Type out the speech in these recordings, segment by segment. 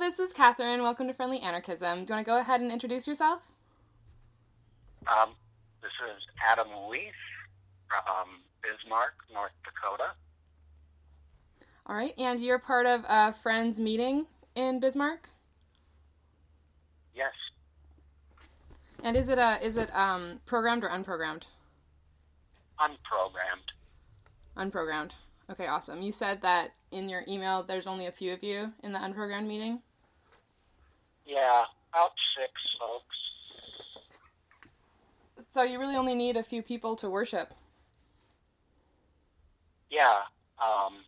this is Catherine. Welcome to Friendly Anarchism. Do you want to go ahead and introduce yourself? Um, this is Adam Leaf from Bismarck, North Dakota. All right, and you're part of a Friends meeting in Bismarck? Yes. And is it a is it um, programmed or unprogrammed? Unprogrammed. Unprogrammed. Okay, awesome. You said that in your email there's only a few of you in the unprogrammed meeting? Yeah, about six folks. So you really only need a few people to worship. Yeah. Um,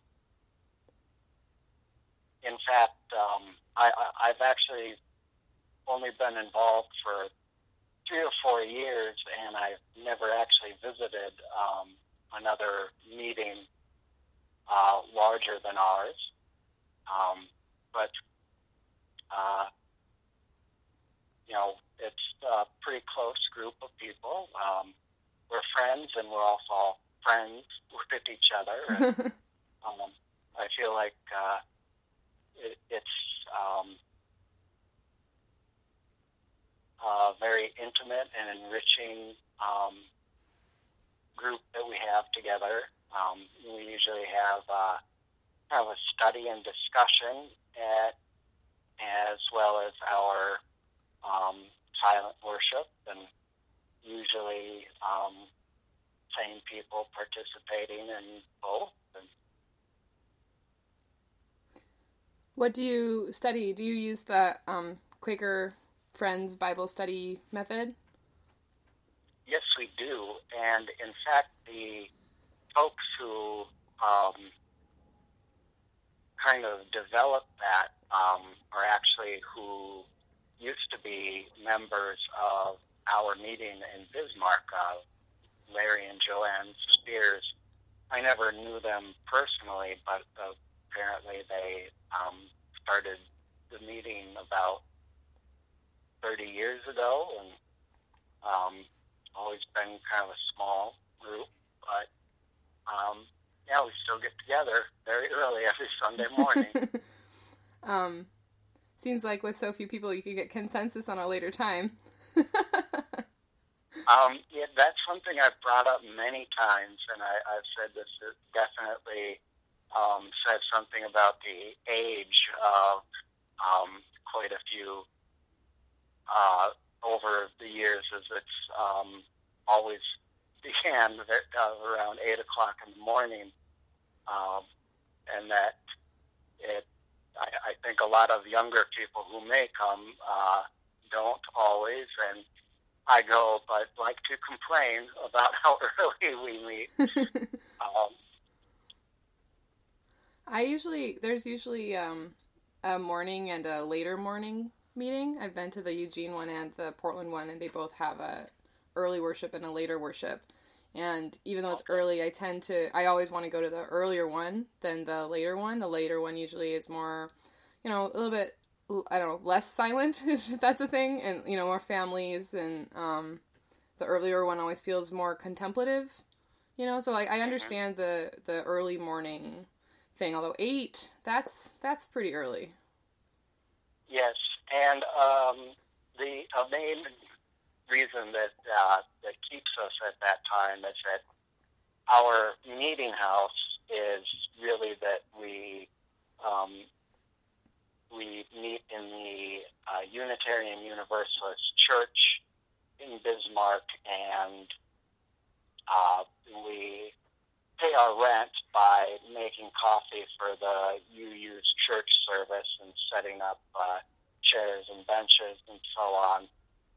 in fact, um, I, I, I've actually only been involved for three or four years, and I've never actually visited um, another meeting uh, larger than ours. Um, but, uh, you know, it's a pretty close group of people. Um, we're friends, and we're also friends with each other. And, um, I feel like uh, it, it's um, a very intimate and enriching um, group that we have together. Um, we usually have uh, kind of a study and discussion at, as well as our um, silent worship, and usually um, same people participating in both. And What do you study? Do you use the um, Quaker Friendly Bible Study method? yes, we do, and in fact, the folks who um, kind of developed that um, are actually who used to be members of our meeting in Bismarck, uh, Larry and Joanne Spears. I never knew them personally, but uh, apparently they um, started the meeting about 30 years ago, and um, always been kind of a small group, but um, yeah, we still get together very early every Sunday morning. um, seems like with so few people, you could get consensus on a later time. um, yeah, that's something I've brought up many times, and I, I've said this is definitely um, says something about the age of um, quite a few uh, over the years, as it's um, always began at, uh, around eight o'clock in the morning, um, and that it. I, I think a lot of younger people who may come uh, don't always, and I go, but like to complain about how early we meet. um, I usually there's usually um, a morning and a later morning meeting. I've been to the Eugene one and the Portland one, and they both have a early worship and a later worship. And even though it's early, I tend to I always want to go to the earlier one than the later one. The later one usually is more, you know, a little bit I don't know less silent if that's a thing, and you know more families and um, the earlier one always feels more contemplative. You know, so like I understand the the early morning thing. Although eight, that's that's pretty early. Yes, and um, the uh, main reason that uh, that keeps us at that time is that our meeting house is really that we um, we meet in the uh, Unitarian Universalist Church in Bismarck, and uh, we pay our rent by making coffee for the UU's church service and setting up uh, chairs and benches and so on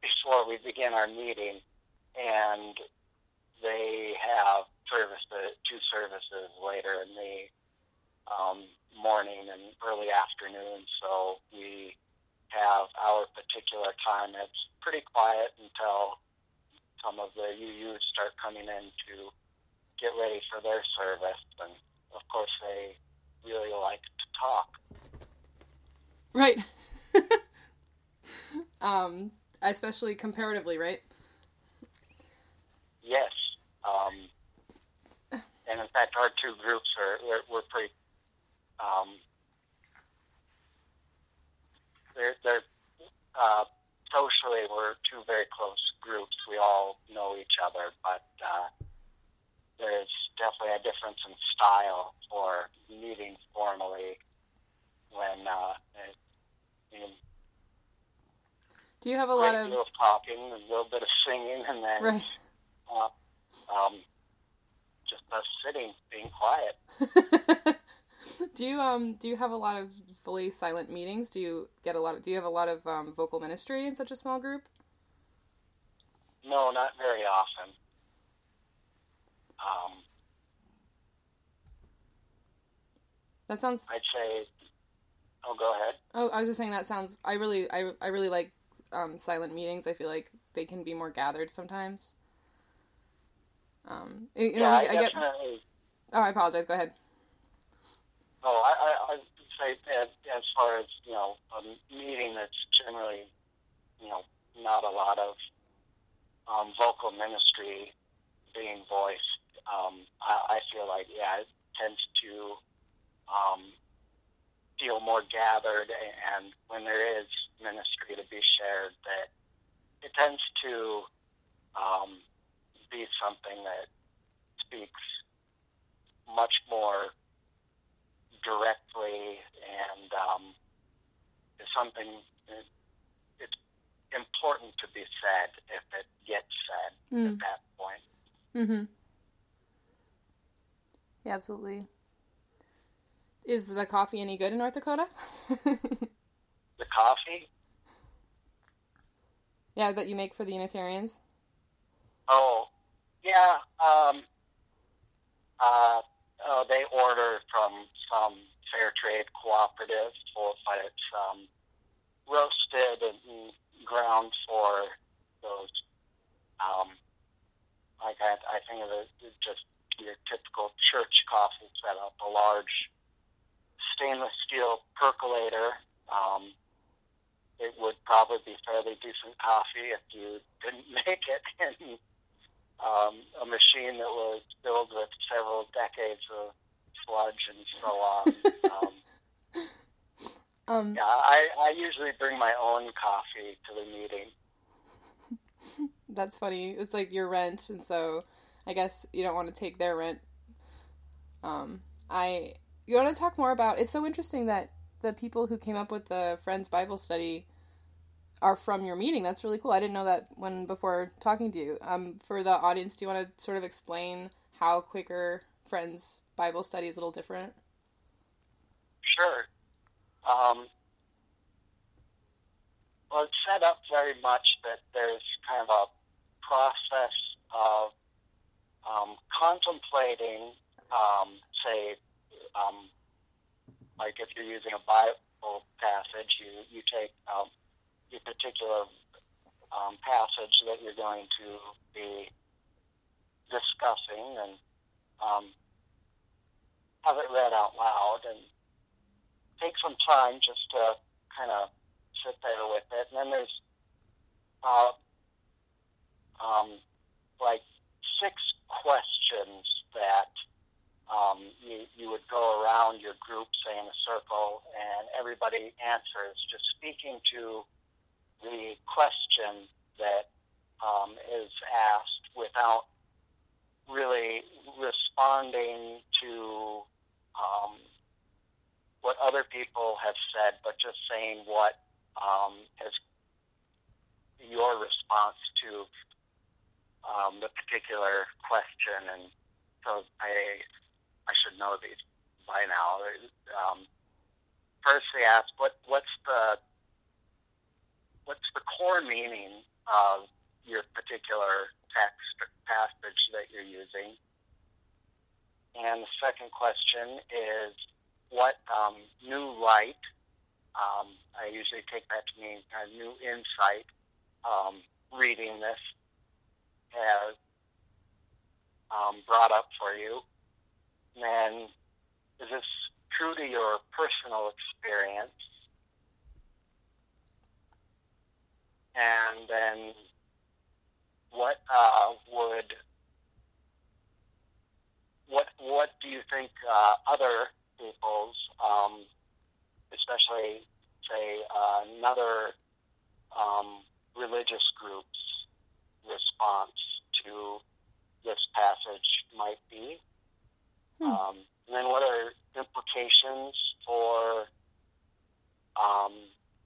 before we begin our meeting. And they have services, two services later in the um, morning and early afternoon. So we have our particular time. It's pretty quiet until some of the UUs start coming in to get ready for their service. And of course, they really like to talk. Right. um, especially comparatively, right? Yes. Um, and in fact, our two groups are we're, we're pretty um, they're they're uh, socially we're two very close groups. We all know each other, but uh, there's definitely a difference in style for meeting formally when uh, it, Do you have a lot of of talking, a little bit of singing, and then right? uh, um, just us sitting, being quiet. do you um do you have a lot of fully silent meetings? Do you get a lot of do you have a lot of um, vocal ministry in such a small group? No, not very often. Um, That sounds I'd say. Oh, go ahead. Oh, I was just saying that sounds. I really, I, I really like um, silent meetings. I feel like they can be more gathered sometimes. Um, you know, yeah, I, I, I get. Oh, I apologize. Go ahead. Oh, I, I, I'd say that as far as you know, a meeting that's generally, you know, not a lot of um, vocal ministry being voiced. Um, I, I feel like yeah, it tends to um, feel more gathered, and when there is ministry to be shared, that it tends to um, be something that speaks much more directly and um, is something that it's important to be said if it gets said at Mm. that point. Mm-hmm. Yeah, absolutely. Is the coffee any good in North Dakota? The coffee, yeah, that you make for the Unitarians. oh, yeah, um, uh, oh, they order from some fair trade cooperative, but it's um, roasted and ground for those. Um, like I, I think of it just your typical church coffee setup, a large stainless steel percolator. Um, it would probably be fairly decent coffee if you didn't make it in um, a machine that was filled with several decades of sludge and so on. um, Um, yeah, I, I usually bring my own coffee to the meeting. That's funny. It's like your rent, and so I guess you don't want to take their rent. Um, I you want to talk more about? It's so interesting that the people who came up with the Friendly Bible Study are from your meeting. That's really cool. I didn't know that when before talking to you. Um, for the audience, do you want to sort of explain how Quaker Friendly Bible Study is a little different? Sure. Um, well, it's set up very much that there's kind of a process of um, contemplating, um, say, um, like if you're using a Bible passage, you, you take um, your particular um, passage that you're going to be discussing and um, have it read out loud and take some time just to kind of sit there with it. And then there's uh, um, like six questions that um, you, you would go around your group, say in a circle, and everybody answers, just speaking to the question that um, is asked without really responding to um, what other people have said, but just saying what um, is your response to um, the particular question. And so I, I should know these by now. Um, first, they ask, "What what's the what's the core meaning of your particular text passage that you're using?" And the second question is, what um, new light, um, I usually take that to mean a new insight, um, reading this has um, brought up for you. And is this true to your personal experience? And then, what uh, would what what do you think uh, other people's, um, especially say uh, another um, religious group's response to this passage might be. Hmm. Um, and then what are implications for um,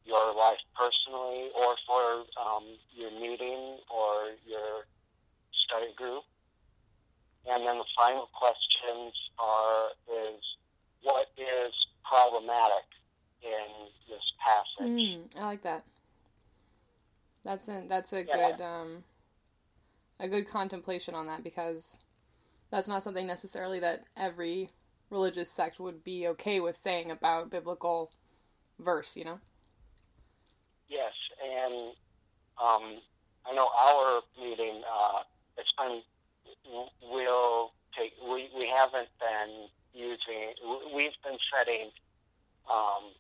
your life personally or for um, your meeting or your study group? And then the final questions are is what is problematic in this passage? Mm, I like that. That's a that's a Yeah. good um, a good contemplation on that because that's not something necessarily that every religious sect would be okay with saying about biblical verse. You know. Yes, and um, I know our meeting, uh, it's been, we'll take, we, we haven't been using, we- we've been setting um,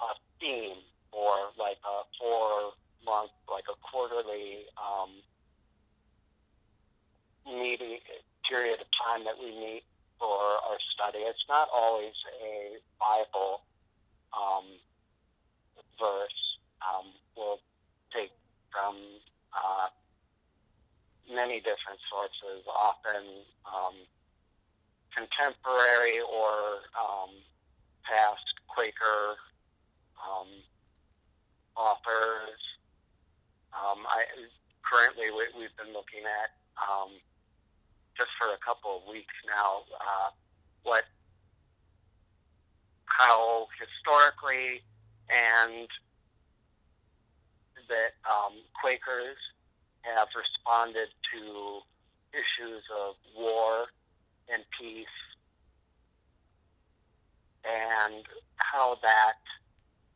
a theme for like a four month, like a quarterly um, meeting period of time that we meet for our study. It's not always a Bible um, verse. Um, we'll take from uh, many different sources, often um, contemporary or um, past Quaker um, authors. Um, I currently we, we've been looking at just for a couple of weeks now uh, what how historically and that um, Quakers have responded to issues of war and peace, and how that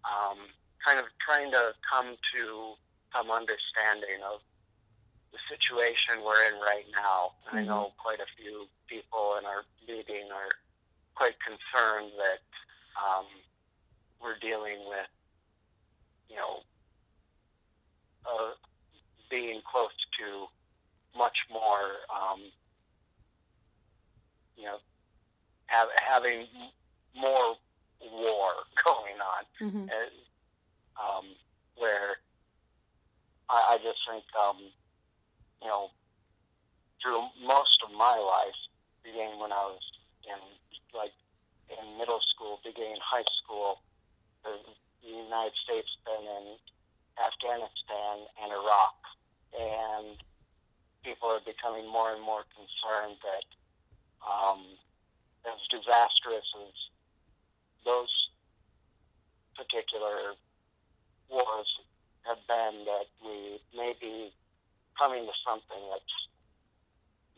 um, kind of trying to come to some understanding of the situation we're in right now. And I know quite a few people in our meeting are quite concerned that um, we're dealing with, you know, uh, being close to much more, um, you know, have, having more war going on, Mm-hmm. and, um, where I, I just think, um, you know, through most of my life, beginning when I was in like in middle school, beginning high school, the the United States been in Afghanistan and Iraq, and people are becoming more and more concerned that um, as disastrous as those particular wars have been, that we may be coming to something that's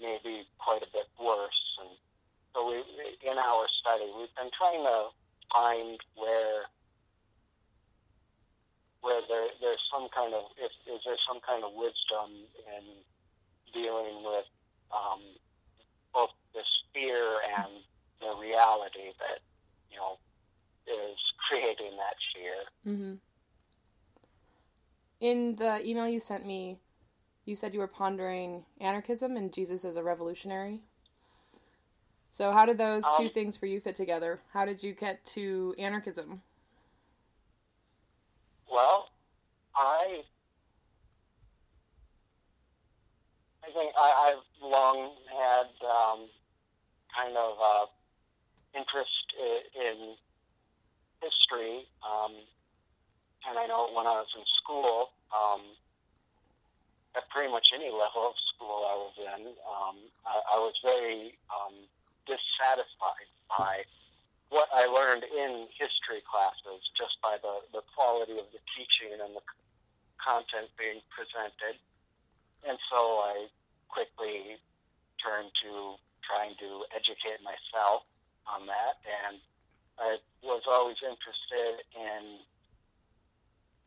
maybe quite a bit worse. And so we, in our study, we've been trying to find where where there, there's some kind of if is there some kind of wisdom in dealing with um, both this fear and the reality that you know is creating that fear. Mm-hmm. In the email you sent me, you said you were pondering anarchism and Jesus as a revolutionary. So, how did those two Um, things for you fit together? How did you get to anarchism? Well, I I think I, I've long had um, kind of uh, interest in, in history, um, and I know when I was in school, um, at pretty much any level of school I was in, um, I, I was very um, dissatisfied by what I learned in history classes just by the, the quality of the teaching and the content being presented. And so I quickly turned to trying to educate myself on that. And I was always interested in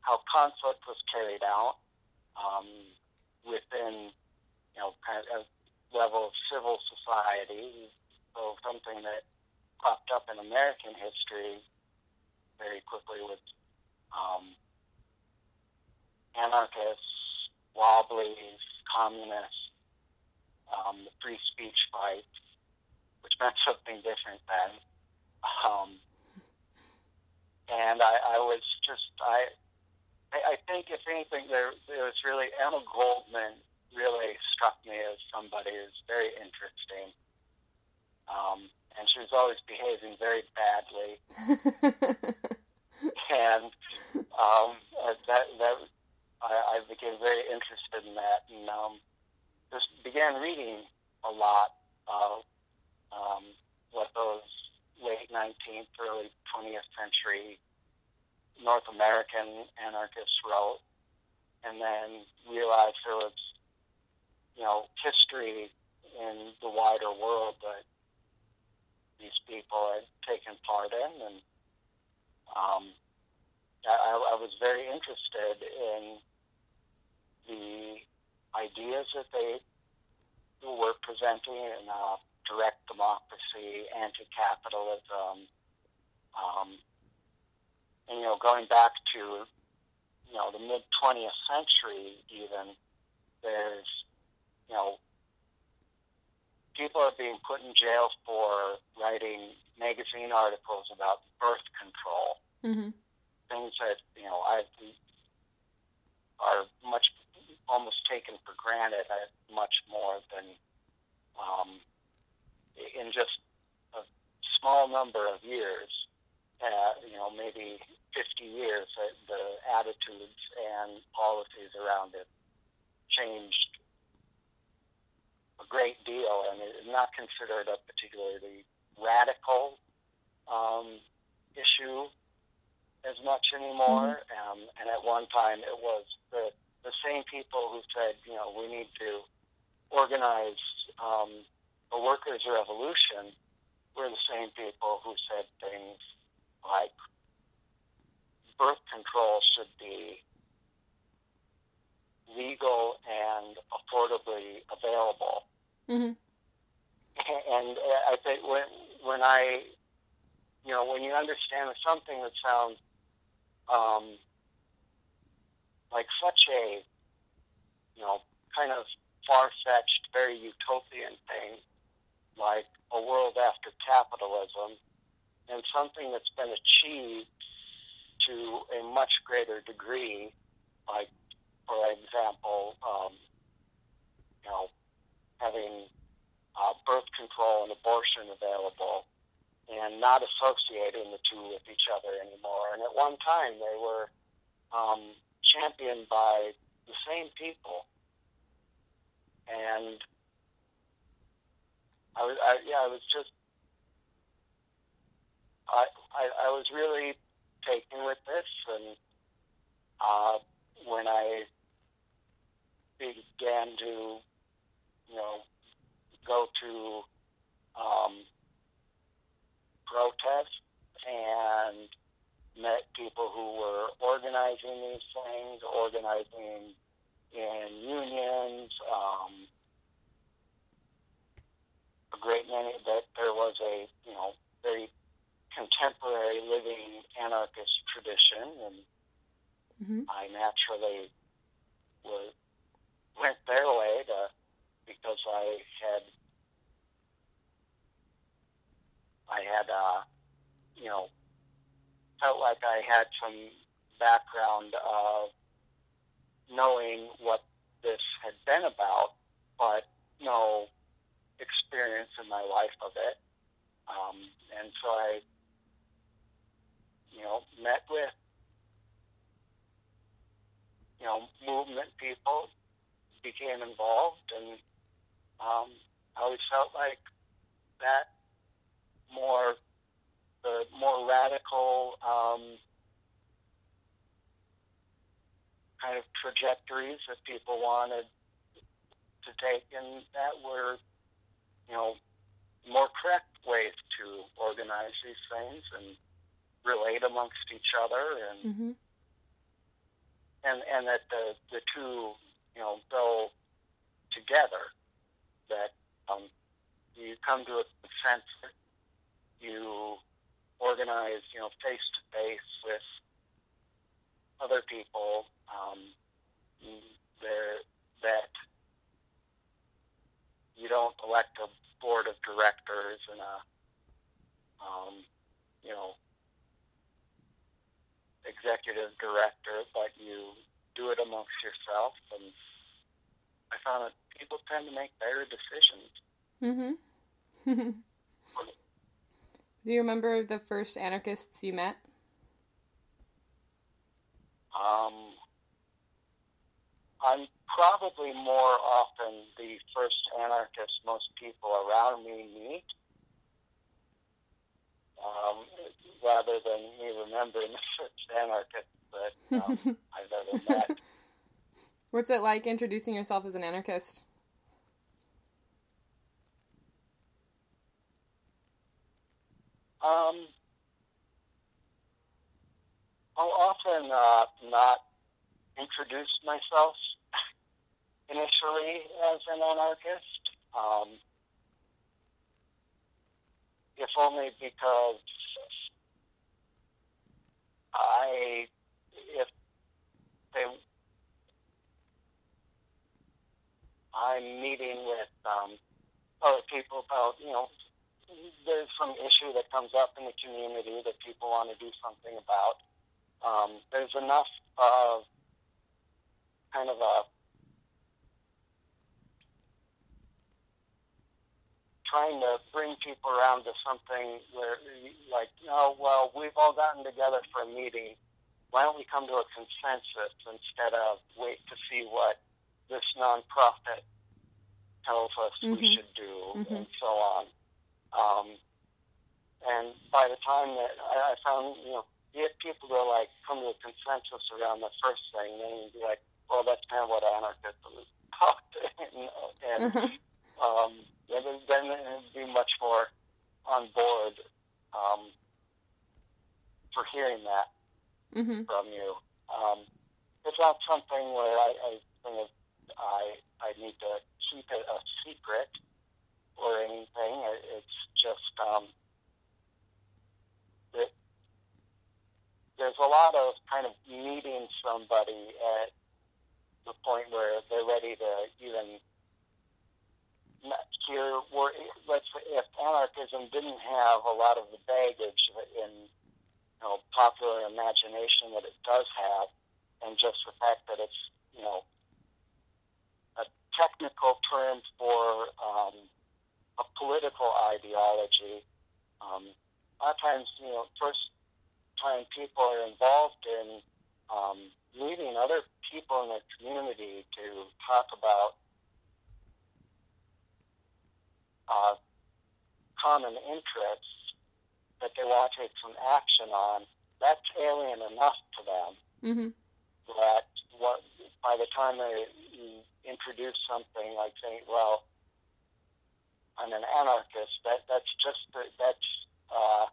how conflict was carried out um, within, you know, kind of a level of civil society. So something that popped up in American history very quickly with um, anarchists, wobblies, communists, um, the free speech fight, which meant something different then. Um, and I, I was just I I think if anything there there was really Emma Goldman really struck me as somebody who's very interesting. Um, and she was always behaving very badly. and um, that that I, I became very interested in that, and um, just began reading a lot of um, what those late 19th, early 20th century North American anarchists wrote, and then realized there was, you know, history in the wider world that these people had taken part in, and um, I, I was very interested in the ideas that they were presenting in uh, direct democracy, anti-capitalism, um, and you know, going back to you know the mid 20th century, even there's you know people are being put in jail for writing magazine articles about birth control. Mm-hmm. Things that you know I are much almost taken for granted. I, much more than um, in just a small number of years. Uh, you know, maybe 50 years, uh, the attitudes and policies around it changed a great deal, and it is not considered a particularly radical um, issue as much anymore. Mm-hmm. Um, and at one time, it was the the same people who said, you know, we need to organize um, a workers' revolution were the same people who said things like birth control should be legal and affordably available. Mm-hmm. And I think when when I, you know, when you understand something that sounds um, like such a, you know, kind of far fetched, very utopian thing, like a world after capitalism, and something that's been achieved to a much greater degree, like, for example, um, you know, having uh, birth control and abortion available and not associating the two with each other anymore. And at one time, they were um, championed by the same people. And I was, I, yeah, I was just, I, I, I was really taken with this, and uh, when I began to, you know, go to um, protest and met people who were organizing these things, organizing in unions. Um, a great many that there was a you know very contemporary living anarchist tradition, and mm-hmm. I naturally was went their way to because I had I had uh, you know felt like I had some background of knowing what this had been about, but no experience in my life of it. Um, and so I, you know, met with, you know, movement people, became involved, and um, I always felt like that more the more radical um, kind of trajectories that people wanted to take, and that were, you know, more correct ways to organize these things and relate amongst each other, and mm-hmm. and and that the the two, you know, go together. That um, you come to a consensus, you organize, you know, face to face with other people um, there that you don't elect a board of directors and a um, you know executive director, but you do it amongst yourself. And I found that people tend to make better decisions. Mm-hmm. do you remember the first anarchists you met? Um, I'm probably more often the first anarchist most people around me meet, um, rather than me remembering the first anarchist that um, I've ever met. What's it like introducing yourself as an anarchist? Um, I'll often uh, not introduce myself initially as an anarchist, um, if only because I, if they, I'm meeting with um, other people about, you know, there's some issue that comes up in the community that people want to do something about. Um, there's enough of kind of a trying to bring people around to something where, like, oh, well, we've all gotten together for a meeting. Why don't we come to a consensus instead of wait to see what this nonprofit tells us mm-hmm. we should do, mm-hmm. and so on. Um, and by the time that I, I found, you know, get people to like come to a consensus around the first thing, then you'd be like, well, that's kind of what anarchists talk and, and mm-hmm. um, then it'd be much more on board um, for hearing that mm-hmm. from you. Um, it's not something where I, I think I I need to keep it a secret or anything. It's just um, it, there's a lot of kind of meeting somebody at the point where they're ready to even hear where let's if anarchism didn't have a lot of the baggage in you know popular imagination that it does have, and just the fact that it's you know a technical term for um, a political ideology. Um, a lot of times, you know, first time people are involved in um, meeting other people in the community to talk about uh, common interests that they want to take some action on, that's alien enough to them mm-hmm. that what by the time they introduce something like saying, "Well, I'm an anarchist," that that's just that's uh,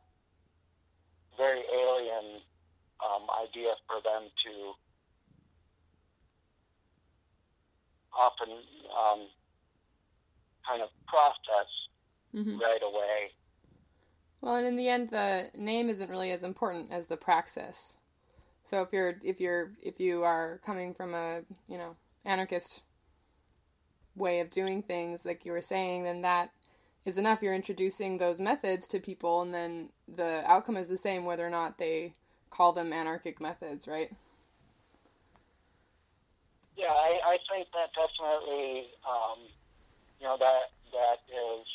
very alien um, idea for them to often um, kind of process mm-hmm. right away. Well, and in the end, the name isn't really as important as the praxis. So if you're if you're if you are coming from a you know anarchist way of doing things, like you were saying, then that is enough. You're introducing those methods to people, and then the outcome is the same whether or not they call them anarchic methods, right? Yeah, I, I think that definitely, um, you know, that that is.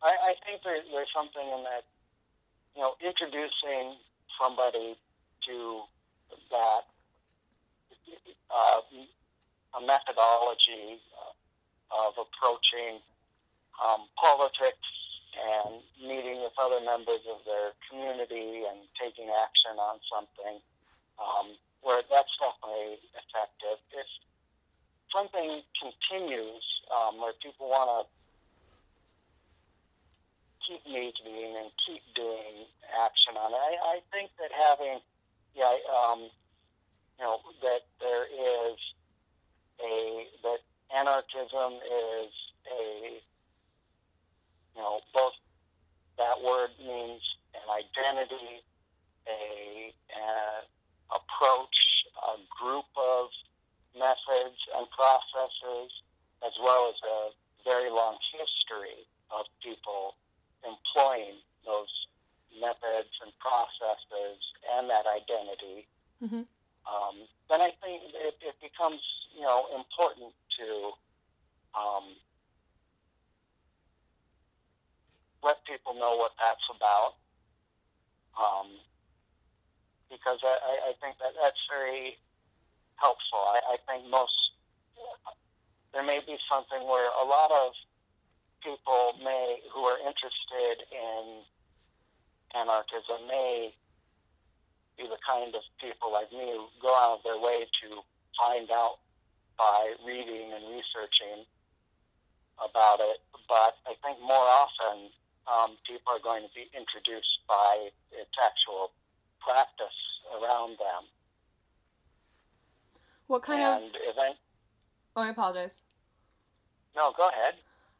I, I think there, there's something in that, you know, introducing somebody to that uh, a methodology of approaching um, politics and meeting with other members of their community and taking action on something, um, where that's definitely effective. If something continues um, where people want to keep meeting and keep doing action on it, I, I think that having, yeah, um, you know, that there is a that anarchism is a you know, both that word means an identity, a, an approach, a group of methods and processes, as well as a very long history of people employing those methods and processes and that identity Mhm. um, then I think it, it becomes you know important to um, let people know what that's about. Um, because I, I, I think that that's very helpful. I, I think most there may be something where a lot of people may who are interested in anarchism may be the kind of people like me who go out of their way to find out by reading and researching about it. But I think more often um, people are going to be introduced by its actual practice around them. What kind and of? event. Oh, I apologize. No, go ahead.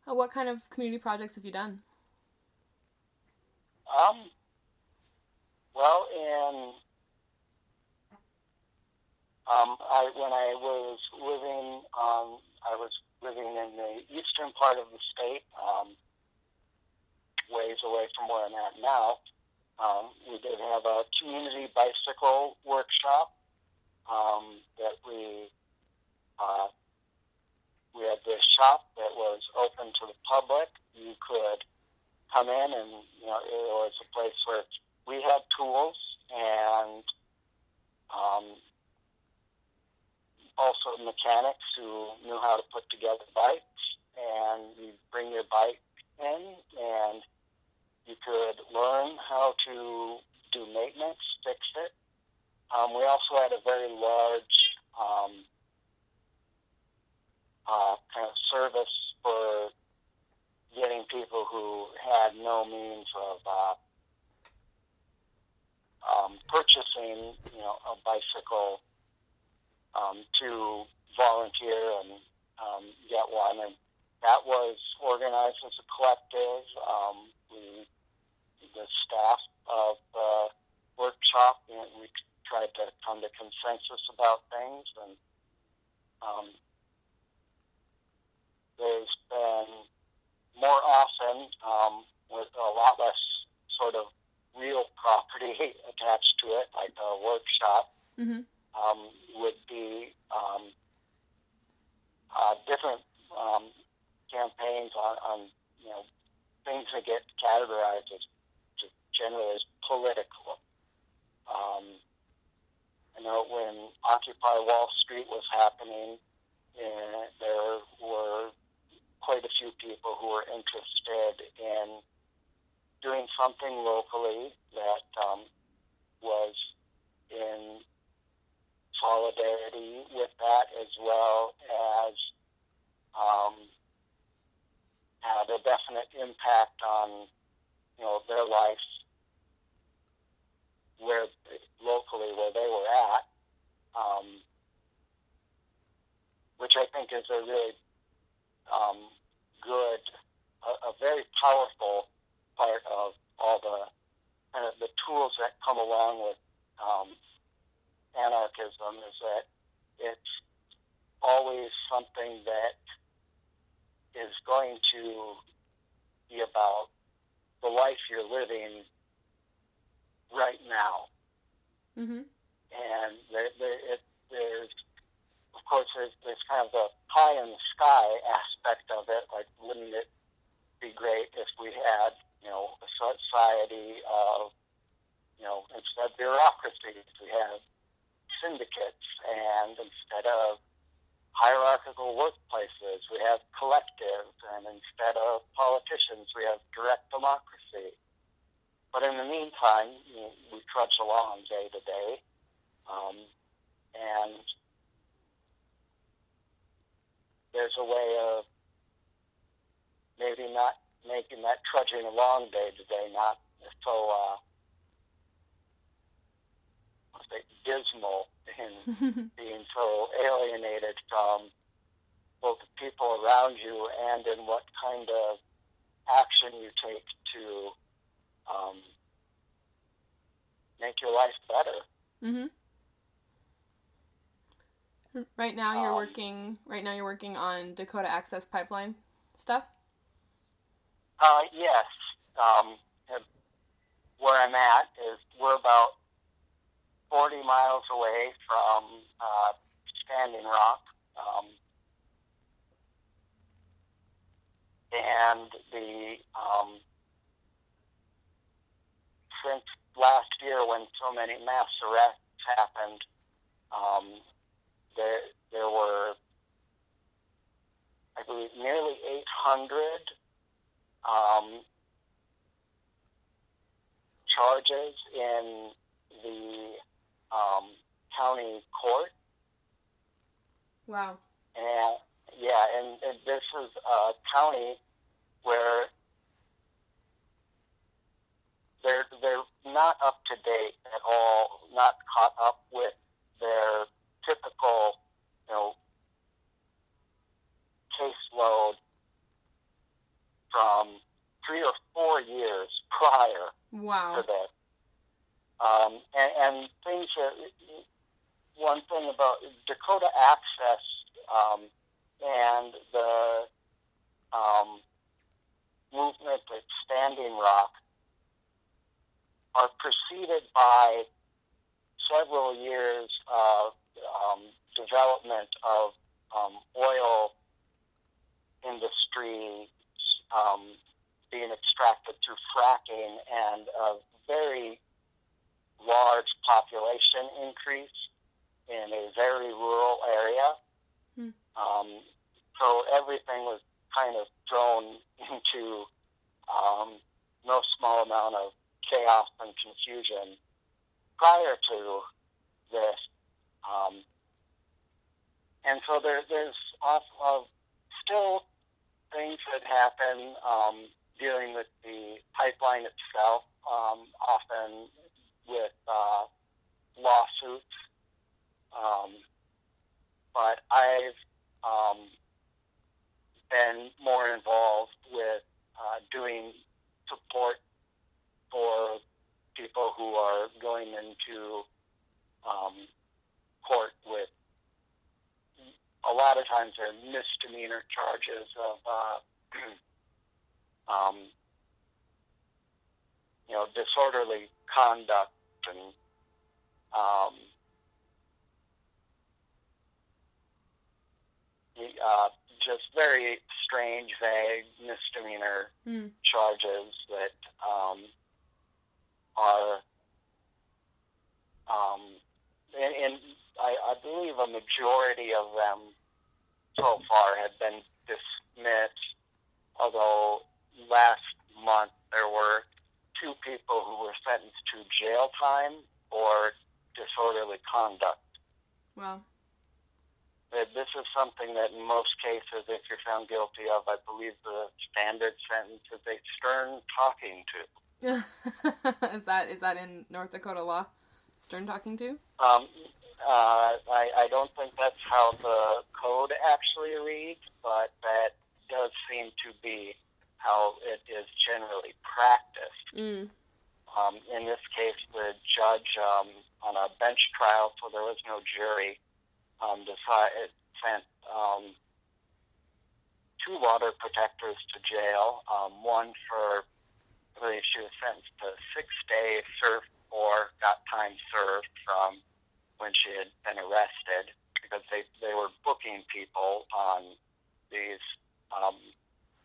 Uh, what kind of community projects have you done? Um. Well, in um, I when I was living um, I was living in the eastern part of the state, um, ways away from where I'm at now. Um, we did have a community bicycle workshop um, that we uh, we had this shop that was open to the public. You could come in and you know it was a place where we had tools and um, also mechanics who knew how to put together bikes and you bring your bike in and you could learn how to do maintenance, fix it. Um, we also had a very large um, uh, kind of service for getting people who had no means of uh, um, purchasing, you know, a bicycle um, to volunteer and um, get one. And that was organized as a collective. Um, we, the staff of the workshop, know, we tried to come to consensus about things. And um, there's been more often um, with a lot less sort of real property attached to it, like a workshop, Mm-hmm. um, would be um, uh, different um, campaigns on, on you know things that get categorized as just generally as political. Um, I know when Occupy Wall Street was happening, uh, there were quite a few people who were interested in doing something locally that um, was in solidarity with that as well as um, had a definite impact on you know their life where locally where they were at, um, which I think is a really um, good, a, a very powerful part of all the kind of the tools that come along with um, anarchism is that it's always something that is going to be about the life you're living right now. Mm-hmm. And there, there, it, there's, course, there's, there's kind of the pie in the sky aspect of it. Like, wouldn't it be great if we had, you know, a society of, you know, instead of bureaucracy, we have syndicates, and instead of hierarchical workplaces, we have collectives, and instead of politicians, we have direct democracy. But in the meantime, you know, we trudge along day to day, um, and there's a way of maybe not making that trudging along day to day not so uh, say dismal and being so alienated from both the people around you and in what kind of action you take to um, make your life better. mm-hmm. Right now, you're Um, working. Right now, you're working on Dakota Access Pipeline stuff. Uh, yes. Um, where I'm at is we're about 40 miles away from uh, Standing Rock. Um, and the um, since last year when so many mass arrests happened, um, there there were I believe nearly 800 um, charges in the um, county court. Wow. And yeah, and, and this is a county where they're they're not up to date at all, not caught up with their typical, you know, caseload from three or four years prior Wow. to this. Um, and, and things that, one thing about Dakota Access um, and the um, movement at Standing Rock are preceded by several years of um, development of um, oil industry um, being extracted through fracking and a very large population increase in a very rural area. Hmm. Um, so everything was kind of thrown into um, no small amount of chaos and confusion prior to this. Um, and so there, there's also still things that happen um, dealing with the pipeline itself, um, often with uh, lawsuits. Um, but I've um, been more involved with uh, doing support for people who are going into um, court with a lot of times they're misdemeanor charges of uh, um, you know disorderly conduct and um, uh, just very strange, vague misdemeanor Hmm. charges that um, are, um, and, and I, I believe a majority of them so far have been dismissed. Although last month there were two people who were sentenced to jail time or disorderly conduct. Wow. that this is something that in most cases, if you're found guilty of, I believe the standard sentence is a stern talking to. is that is that in North Dakota law? Stern talking to? Um, uh, I, I don't think that's how the code actually reads, but that does seem to be how it is generally practiced. Mm. Um, in this case, the judge um, on a bench trial, so there was no jury, um, decided sent um, two water protectors to jail. Um, one for I believe she was sentenced to six days served or got time served from when she had been arrested because they they were booking people on these um,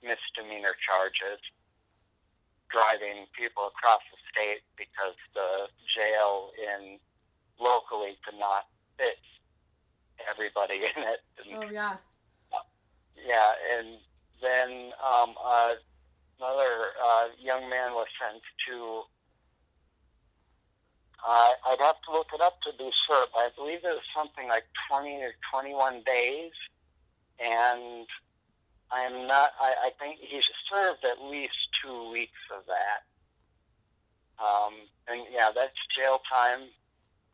misdemeanor charges driving people across the state because the jail in locally could not fit everybody in it. And, Oh yeah. Yeah, and then um, uh, another uh, young man was sent to. Uh, I'd have to look it up to be sure, but I believe it was something like 20 or 21 days, and I am not. I, I think he served at least two weeks of that. Um, and yeah, that's jail time,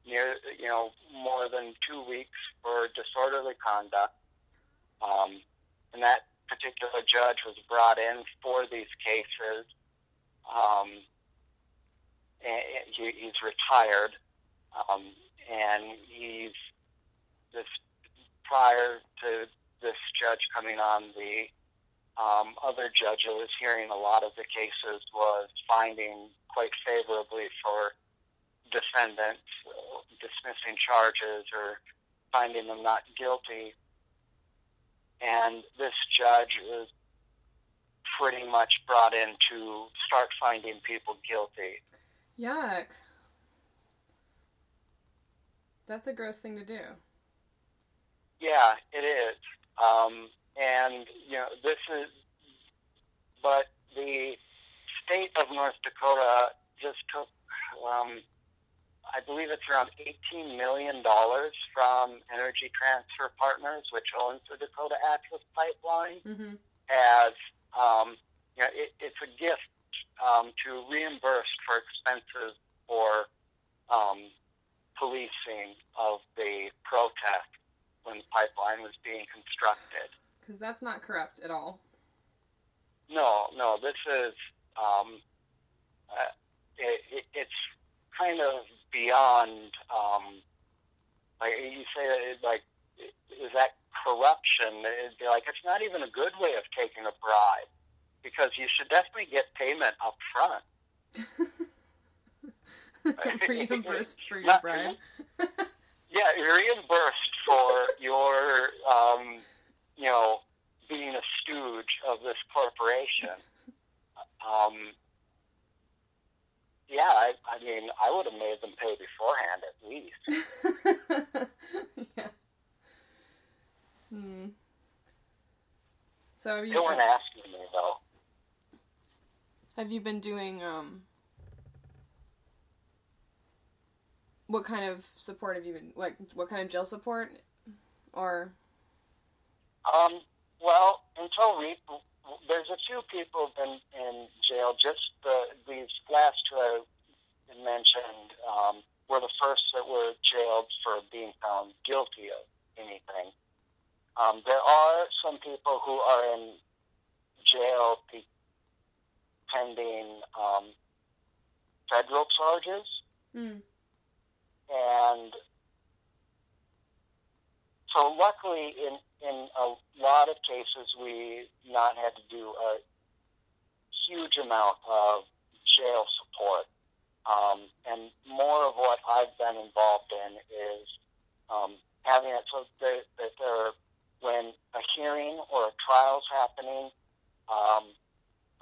near you know more than two weeks for disorderly conduct. Um, and that particular judge was brought in for these cases. Um, he, he's retired, um, and he's this prior to this judge coming on, the um, other judge who was hearing a lot of the cases was finding quite favorably for defendants dismissing charges or finding them not guilty. And this judge is pretty much brought in to start finding people guilty. Yuck. That's a gross thing to do. Yeah, it is. Um, and, you know, this is, but the state of North Dakota just took, um, I believe it's around $18 million from Energy Transfer Partners, which owns the Dakota Access Pipeline, Mm-hmm. as um, you know, it, it's a gift um, to reimburse for expenses for um, policing of the protest when the pipeline was being constructed. Because that's not corrupt at all. No, no, this is um, uh, it, it, it's kind of beyond. Um, like you say, it, like is that corruption? It'd be like it's not even a good way of taking a bribe because you should definitely get payment up front. Reimbursed for your Not-. Yeah, you're reimbursed for your, um, you know, being a stooge of this corporation. Um, yeah, I, I mean, I would have made them pay beforehand at least. yeah. Hmm. So have They you weren't asking me though. Have you been doing um what kind of support have you been like what kind of jail support or Um, well, until we, there's a few people been in jail. Just the, these last two I mentioned um, were the first that were jailed for being found guilty of anything. Um, there are some people who are in jail pending um, federal charges mm. and so luckily in in a lot of cases we not had to do a huge amount of jail support um, and more of what I've been involved in is um, having it so that, that there when a hearing or a trial's happening um,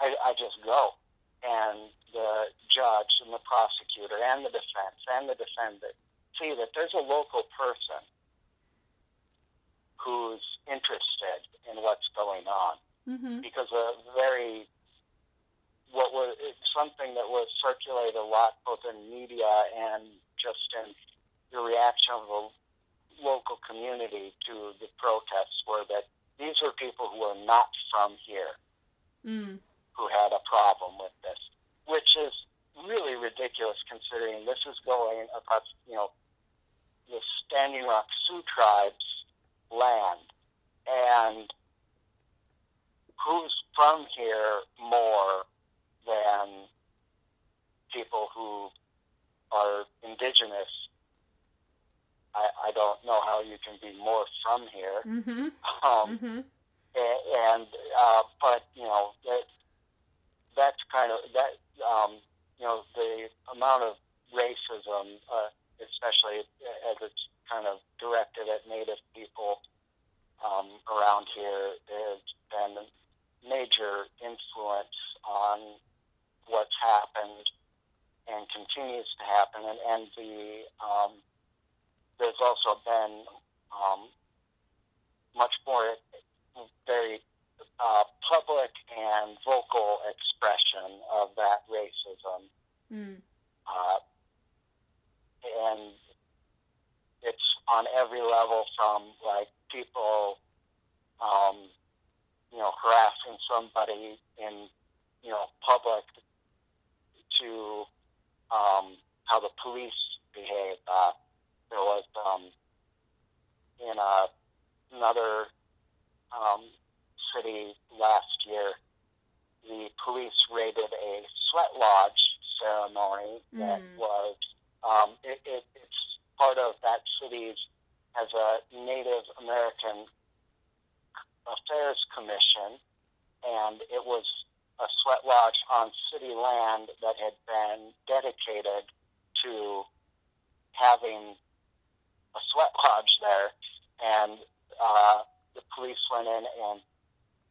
I, I just go and the judge and the prosecutor and the defense and the defendant see that there's a local person who's interested in what's going on Mm-hmm. because a very what was it's something that was circulated a lot both in media and just in the reaction of the local community to the protests were that these were people who were not from here Mm. Who had a problem with this, which is really ridiculous considering this is going across, you know, the Standing Rock Sioux tribe's land. And who's from here more than people who are indigenous? I, I don't know how you can be more from here. Mm-hmm. Um, Mm-hmm. and uh, but you know that that's kind of that um, you know the amount of racism, uh, especially as it's kind of directed at Native people um, around here, has been a major influence on what's happened and continues to happen, and, and the um, there's also been um, much more very uh, public and vocal expression of that racism. Mm. Uh, and it's on every level from like people, um, you know, harassing somebody in, you know, public to um, how the police behave. Uh, there was um, in a, another um, city last year, the police raided a sweat lodge ceremony that Mm. was um, it, it, it's part of that city's as a Native American Affairs Commission, and it was a sweat lodge on city land that had been dedicated to having a sweat lodge there, and uh, the police went in and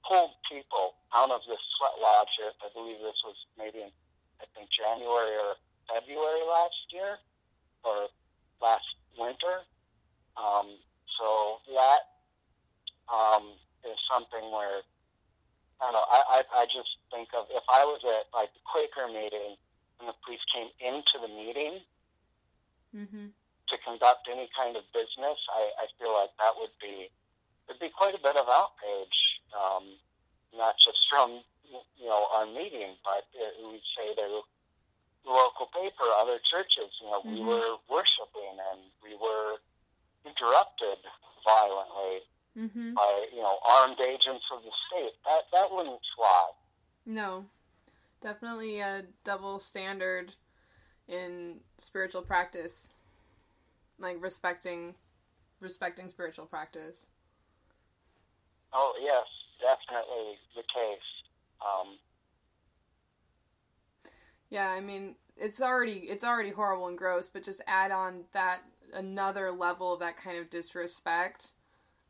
pulled people out of this sweat lodge. I believe this was maybe in, I think, January or February last year or last winter. Um, so that um, is something where I don't know. I, I I just think of if I was at like the Quaker meeting and the police came into the meeting Mm-hmm. to conduct any kind of business, I, I feel like that would be would be quite a bit of outrage, um, not just from you know our meeting, but uh, we'd say to the local paper, other churches. You know, we Mhm. were worshiping and we were interrupted violently Mm-hmm. by you know armed agents of the state. That that wouldn't fly. No, definitely a double standard in spiritual practice, like respecting, respecting spiritual practice. Oh yes, definitely the case. Um, Yeah, I mean, it's already it's already horrible and gross, but just add on that another level of that kind of disrespect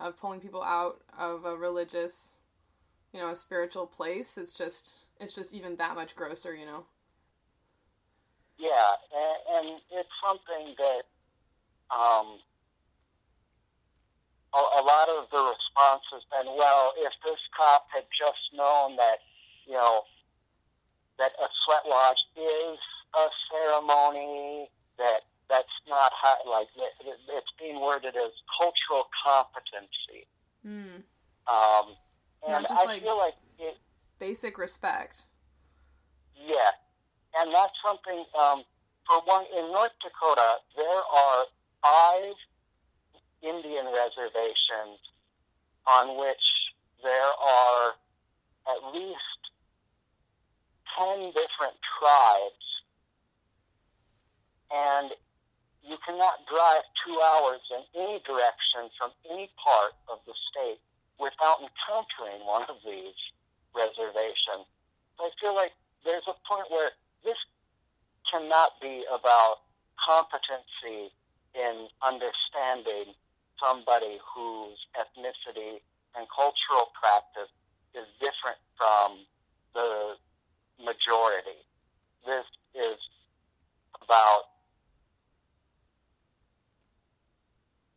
of pulling people out of a religious, you know, a spiritual place. It's just it's just even that much grosser, you know. Yeah, and, and it's something that um, a, a lot of the response has been, well, if this cop had just known that, you know, that a sweat lodge is a ceremony, that that's not how, like, it, it, it's being worded as cultural competency. Mm. Um, and just I like- feel like it, Basic respect. Yeah, and that's something. Um, for one, in North Dakota, there are five Indian reservations on which there are at least ten different tribes, and you cannot drive two hours in any direction from any part of the state without encountering one of these reservations. I feel like there's a point where this cannot be about competency in understanding somebody whose ethnicity and cultural practice is different from the majority. This is about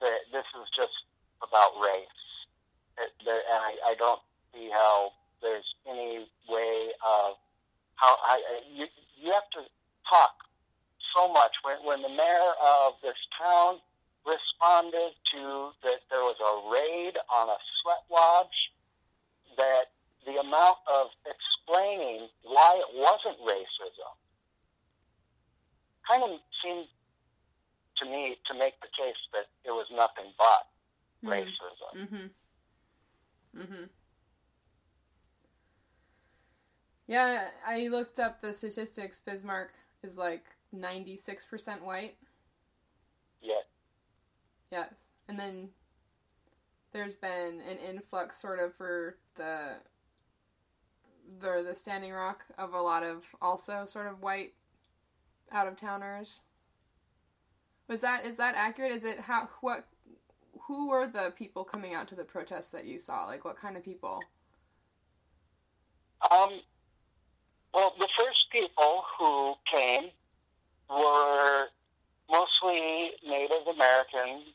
the, this is just about race. It, and I, I don't see how there's any way of how I- you, you have to talk so much. When, when the mayor of this town responded to that there was a raid on a sweat lodge, that the amount of explaining why it wasn't racism kind of seemed to me to make the case that it was nothing but racism. Mm-hmm. Mm-hmm. Yeah, I looked up the statistics. Bismarck is like ninety six percent white. Yes, and then there's been an influx, sort of, for the the the Standing Rock of a lot of also sort of white out of towners. Was that is that accurate? Is it how what who were the people coming out to the protests that you saw? Like what kind of people? Um, well, the first people who came were mostly Native Americans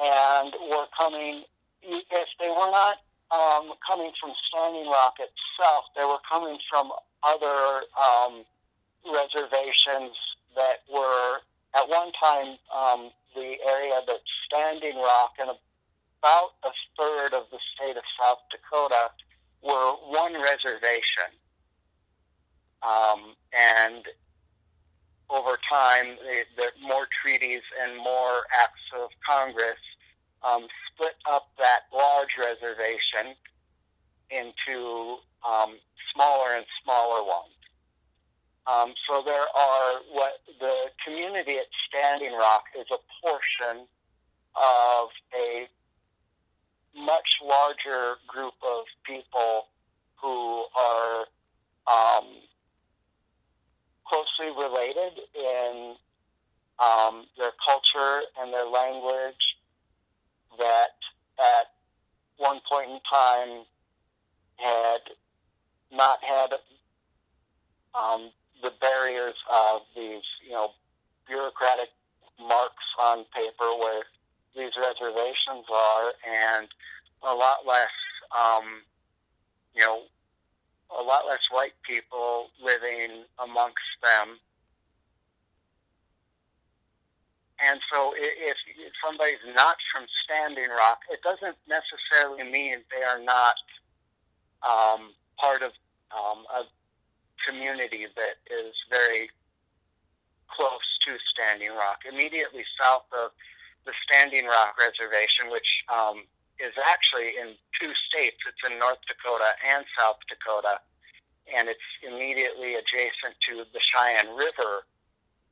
and were coming, if they were not um, coming from Standing Rock itself, they were coming from other um, reservations that were at one time um, the area that Standing Rock and about a third of the state of South Dakota were one reservation. Um, and over time, the, the more treaties and more acts of Congress um, split up that large reservation into um, smaller and smaller ones. Um, so there are what the community at Standing Rock is a portion of a much larger group of people who are um, closely related in um, their culture and their language that at one point in time had not had um, the barriers of these, you know, bureaucratic marks on paper where these reservations are, and a lot less, um, you know, a lot less white people living amongst them. And so, if, if somebody's not from Standing Rock, it doesn't necessarily mean they are not um, part of um, a community that is very close to Standing Rock. Immediately south of the Standing Rock Reservation, which um, is actually in two states. It's in North Dakota and South Dakota, and it's immediately adjacent to the Cheyenne River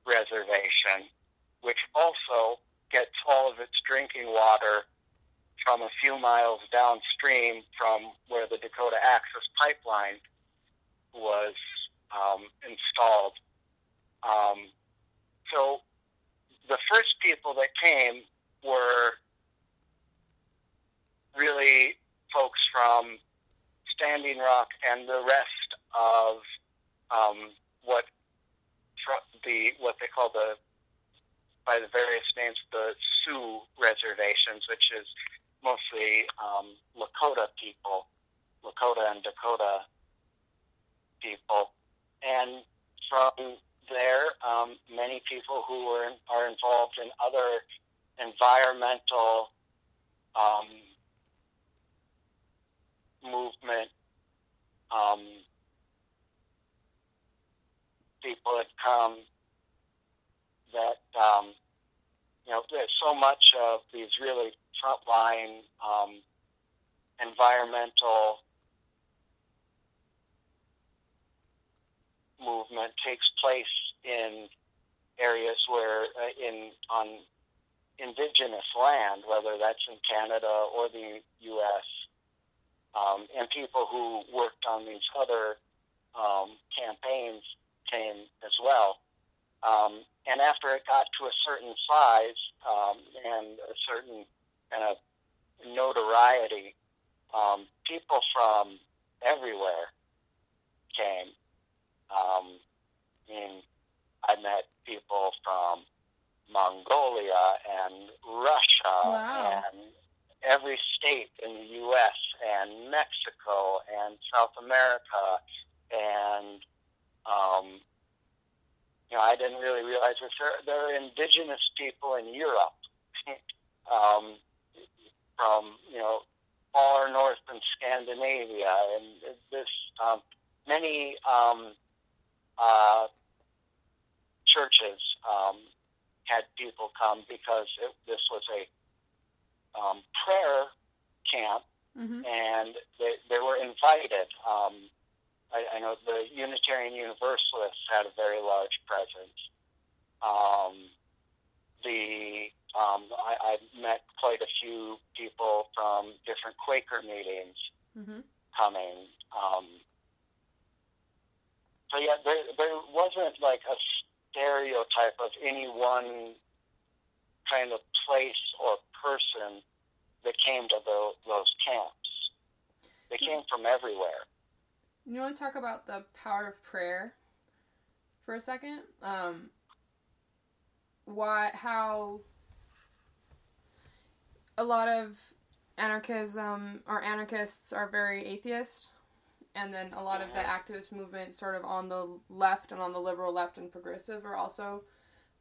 Reservation, which also gets all of its drinking water from a few miles downstream from where the Dakota Access Pipeline was um, installed. Um, so the first people that came were really folks from Standing Rock and the rest of um, what the what they call the by the various names the Sioux reservations, which is mostly um, Lakota people, Lakota and Dakota people, and from there, um, many people who are, are involved in other environmental um, movement um, people had come that um, you know there's so much of these really frontline um, environmental movement takes place in areas where uh, in on indigenous land, whether that's in Canada or the U.S., um, and people who worked on these other um, campaigns came as well. Um, and after it got to a certain size um, and a certain kind of notoriety, um, people from everywhere came. Um, in, I met people from Mongolia and Russia Wow. and every state in the U.S. and Mexico and South America and um, you know I didn't really realize this. There, there are indigenous people in Europe um, from you know far north in Scandinavia and this um, many um, uh, churches um, had people come because it, this was a um, prayer camp, hmm and they, they were invited. Um, I, I know the Unitarian Universalists had a very large presence. Um, the um, I, I met quite a few people from different Quaker meetings hmm coming. Um, so yeah, there there wasn't like a stereotype of any one kind of place or person that came to the, those camps. They came from everywhere. You want to talk about the power of prayer for a second? Um, why, how a lot of anarchism or anarchists are very atheist, and then a lot of the activist movement, sort of on the left and on the liberal left and progressive, are also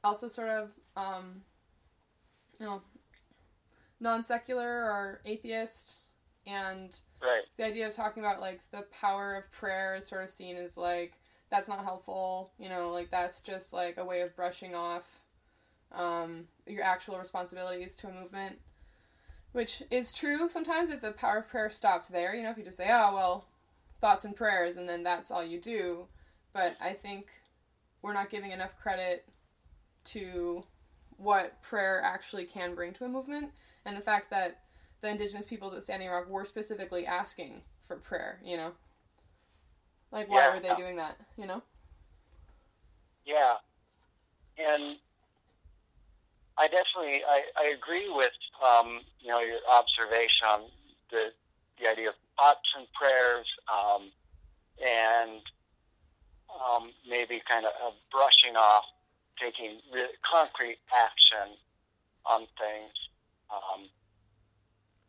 also sort of um, you know non secular or atheist, and Right. the idea of talking about like the power of prayer is sort of seen as like that's not helpful you know like that's just like a way of brushing off um, your actual responsibilities to a movement which is true sometimes if the power of prayer stops there you know if you just say oh well thoughts and prayers and then that's all you do but i think we're not giving enough credit to what prayer actually can bring to a movement and the fact that the indigenous peoples at Standing Rock were specifically asking for prayer, you know? Like, why Yeah. were they doing that, you know? Yeah. And I definitely I, I agree with um, you know your observation on the the idea of thoughts and prayers um, and um, maybe kind of, of brushing off taking really concrete action on things. Um,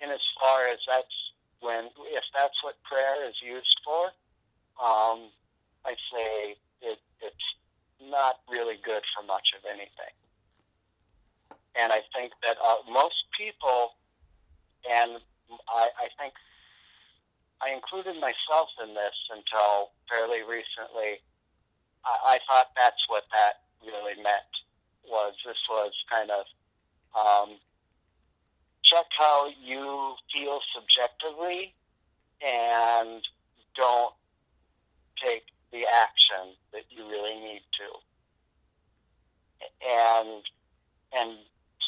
and as far as that's when, if that's what prayer is used for, um, I say it, it's not really good for much of anything. And I think that uh, most people, and I, I think I included myself in this until fairly recently. I, I thought that's what that really meant was this was kind of um, check how you feel subjectively and don't take the action that you really need to and and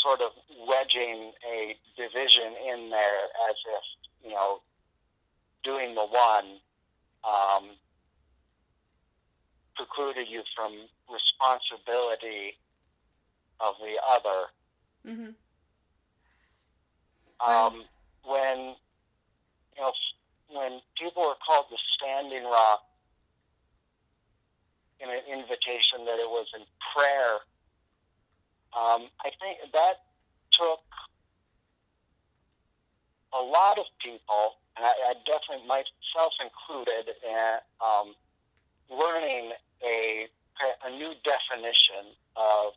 sort of wedging a division in there as if you know doing the one um, precluded you from responsibility of the other. Mm-hmm. Um, when you know when people are called the standing rock in an invitation that it was in prayer, um, I think that took a lot of people, and I, I definitely myself included, in, um, learning a a new definition of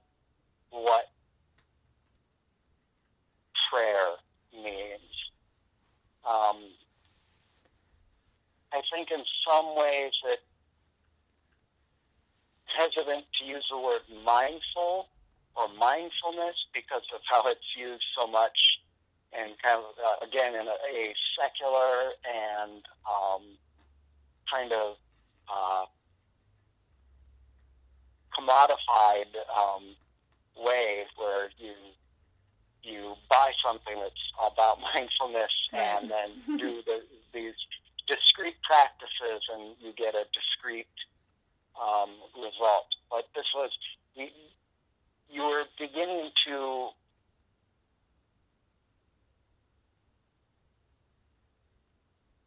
what prayer means. Um, I think in some ways it hesitant to use the word mindful or mindfulness because of how it's used so much and kind of uh, again in a, a secular and um, kind of uh, commodified um, way where you you buy something that's about mindfulness and then do the, these discrete practices and you get a discrete um, result. But this was you, you were beginning to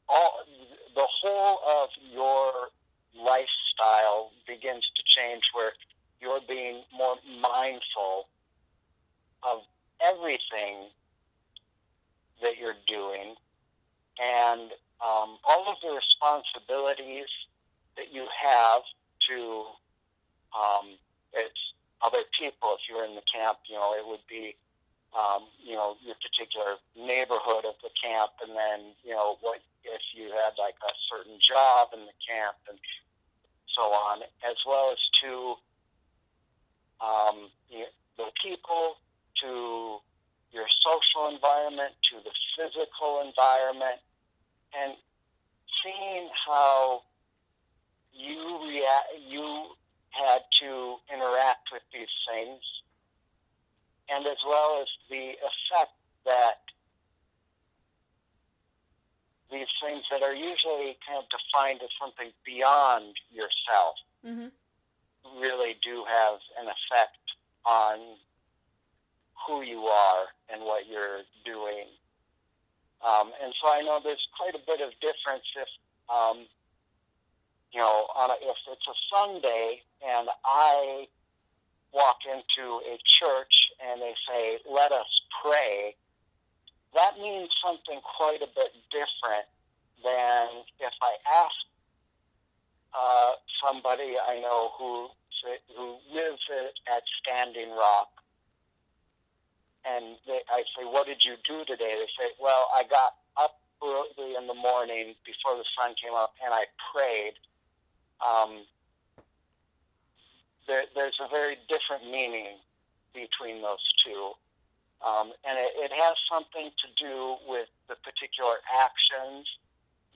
all the whole of your lifestyle begins to change where you're being more mindful of everything that you're doing and um, all of the responsibilities that you have to um, it's other people. If you're in the camp, you know, it would be um, you know, your particular neighborhood of the camp, and then, you know, what if you had like a certain job in the camp and so on, as well as to um, you know, the people, to your social environment, to the physical environment, and seeing how you react, you had to interact with these things and as well as the effect that these things that are usually kind of defined as something beyond yourself mm-hmm. really do have an effect on who you are and what you're doing. Um, and so I know there's quite a bit of difference if, um, you know, on a, if it's a Sunday and I walk into a church and they say, let us pray, that means something quite a bit different than if I ask uh, somebody I know who who lives at Standing Rock, and they, I say, "What did you do today?" They say, "Well, I got up early in the morning before the sun came up, and I prayed." Um, there, there's a very different meaning between those two. Um, and it, it has something to do with the particular actions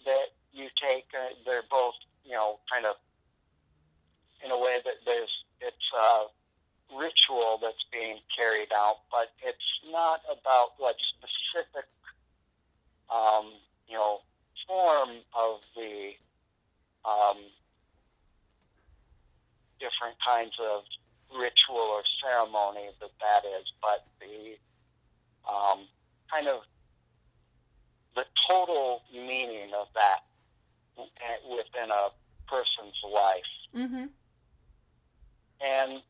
that you take. Uh, they're both, you know, kind of in a way that there's it's a ritual that's being carried out, but it's not about what specific, um, you know, form of the um, different kinds of ritual or ceremony that that is, but the um, kind of the total meaning of that within a person's life. Mm-hmm. And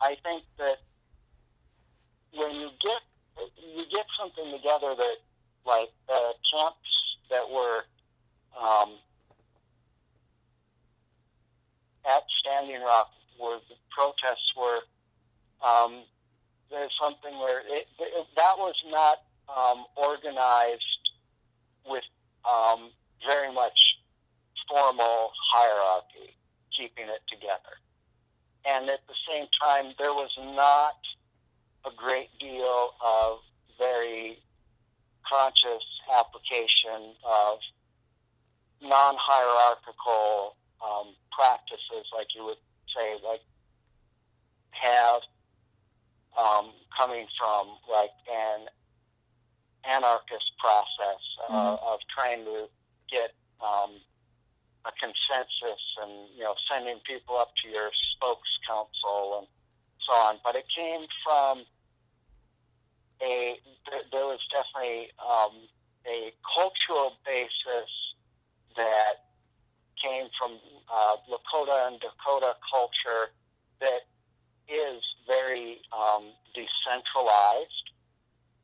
I think that when you get you get something together that like uh, camps that were um, at Standing Rock where the protests were um, there's something where it, it, that was not um, organized with um, very much formal hierarchy, keeping it together. And at the same time, there was not a great deal of very conscious application of non-hierarchical um, practices, like you would say, like have um, coming from like an anarchist process uh, mm-hmm. of trying to get um, a consensus and you know sending people up to your spokes council and so on. But it came from a there was definitely um, a cultural basis that came from uh, Lakota and Dakota culture that is very um, decentralized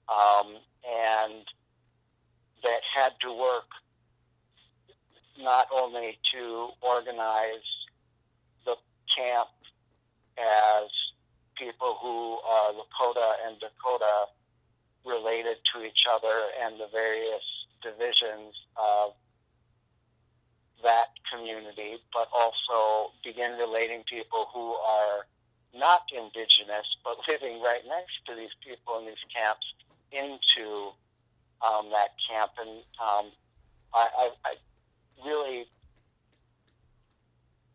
um, and that had to work not only to organize the camp as people who are Lakota and Dakota related to each other and the various divisions of that community, but also begin relating people who are not indigenous, but living right next to these people in these camps into um, that camp. And um, I, I, I really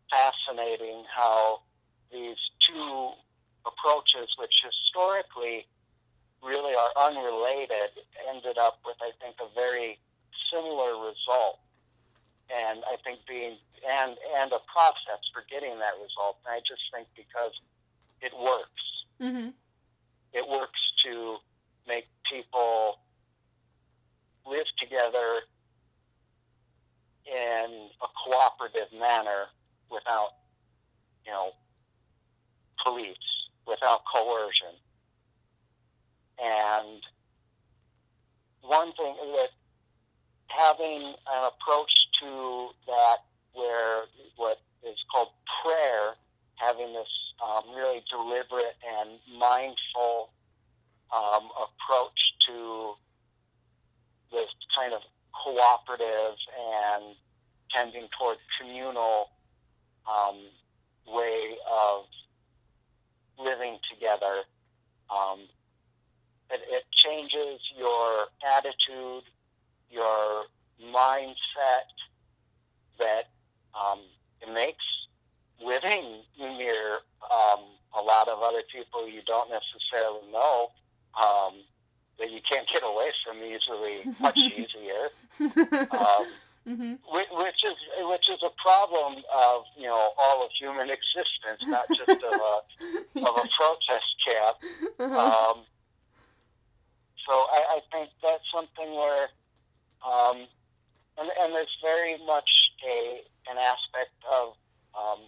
fascinating how these two approaches, which historically really are unrelated, ended up with, I think, a very similar result. And I think being and and a process for getting that result. And I just think because it works. Mm-hmm. It works to make people live together in a cooperative manner without, you know, police, without coercion. And one thing is that having an approach to that where what is called prayer, having this um, really deliberate and mindful um, approach to this kind of cooperative and tending toward communal um, way of living together. Um, it, it changes your attitude, your mindset, that um, it makes living near um, a lot of other people you don't necessarily know um, that you can't get away from easily much easier. Um, mm-hmm. which is which is a problem of you know all of human existence, not just of a yeah. of a protest camp. Uh-huh. Um, so I, I think that's something where, um, and, and there's very much a an aspect of um,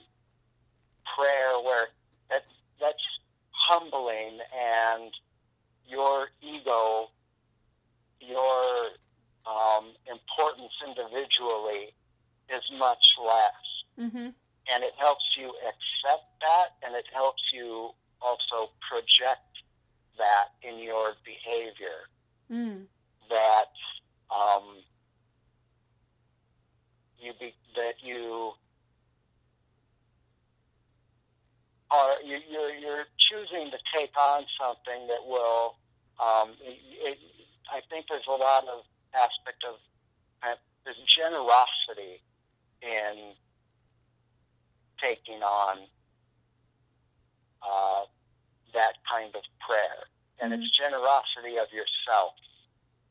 prayer where that that's humbling and your ego, your um, importance individually is much less. Mm-hmm. And it helps you accept that, and it helps you also project that in your behavior. Mm. That um, you be, that you are you, you're you're choosing to take on something that will. Um, it, it, I think there's a lot of aspect of uh, there's generosity in taking on uh, that kind of prayer, and mm-hmm. it's generosity of yourself,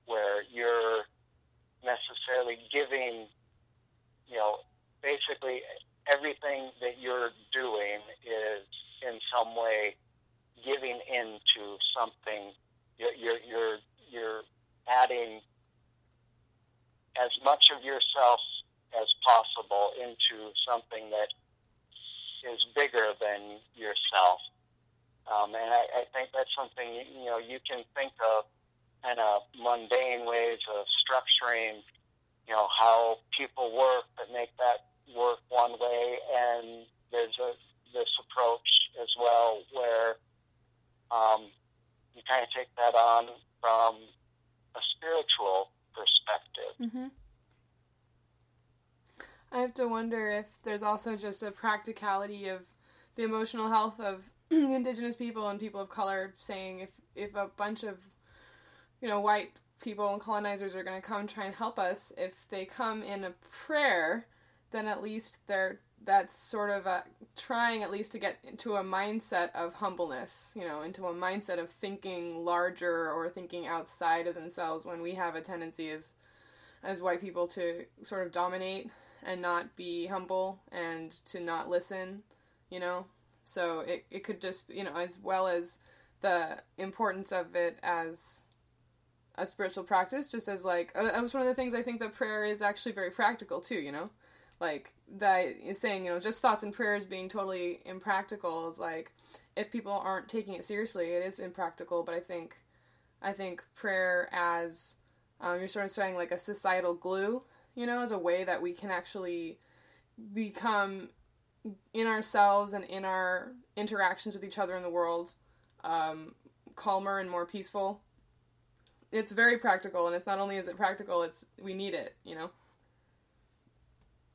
where you're necessarily giving, you know, basically everything that you're doing is in some way giving into something. You're you're you're, you're adding as much of yourself as possible into something that is bigger than yourself. Um, and I, I think that's something you know you can think of kind of mundane ways of structuring, you know, how people work that make that work one way, and there's a this approach as well where um, you kind of take that on from a spiritual perspective. Mm-hmm. I have to wonder if there's also just a practicality of the emotional health of indigenous people and people of color saying if if a bunch of you know white people and colonizers are going to come try and help us if they come in a prayer then at least they're that's sort of a, trying at least to get into a mindset of humbleness you know into a mindset of thinking larger or thinking outside of themselves when we have a tendency as as white people to sort of dominate and not be humble and to not listen you know so it, it could just, you know, as well as the importance of it as a spiritual practice, just as like, uh, that was one of the things I think that prayer is actually very practical too, you know? Like, that saying, you know, just thoughts and prayers being totally impractical is like, if people aren't taking it seriously, it is impractical, but I think, I think prayer as, um, you're sort of saying like a societal glue, you know, as a way that we can actually become in ourselves and in our interactions with each other in the world um, calmer and more peaceful. It's very practical, and it's not only is it practical, it's we need it, you know.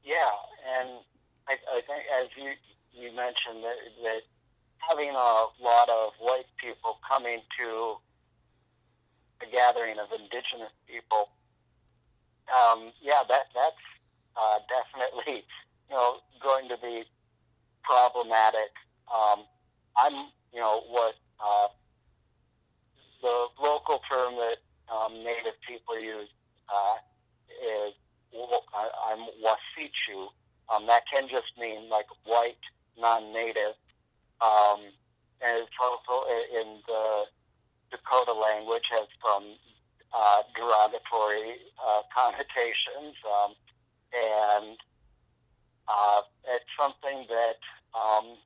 Yeah, and I, I think as you you mentioned that, that having a lot of white people coming to a gathering of indigenous people, um, yeah, that that's uh, definitely you know going to be problematic. Um, I'm, you know, what uh, the local term that um, Native people use uh, is I'm Wasichu. Um, that can just mean like white, non-native, um, and it's also in the Dakota language has some uh, derogatory uh, connotations, um, and uh, it's something that um,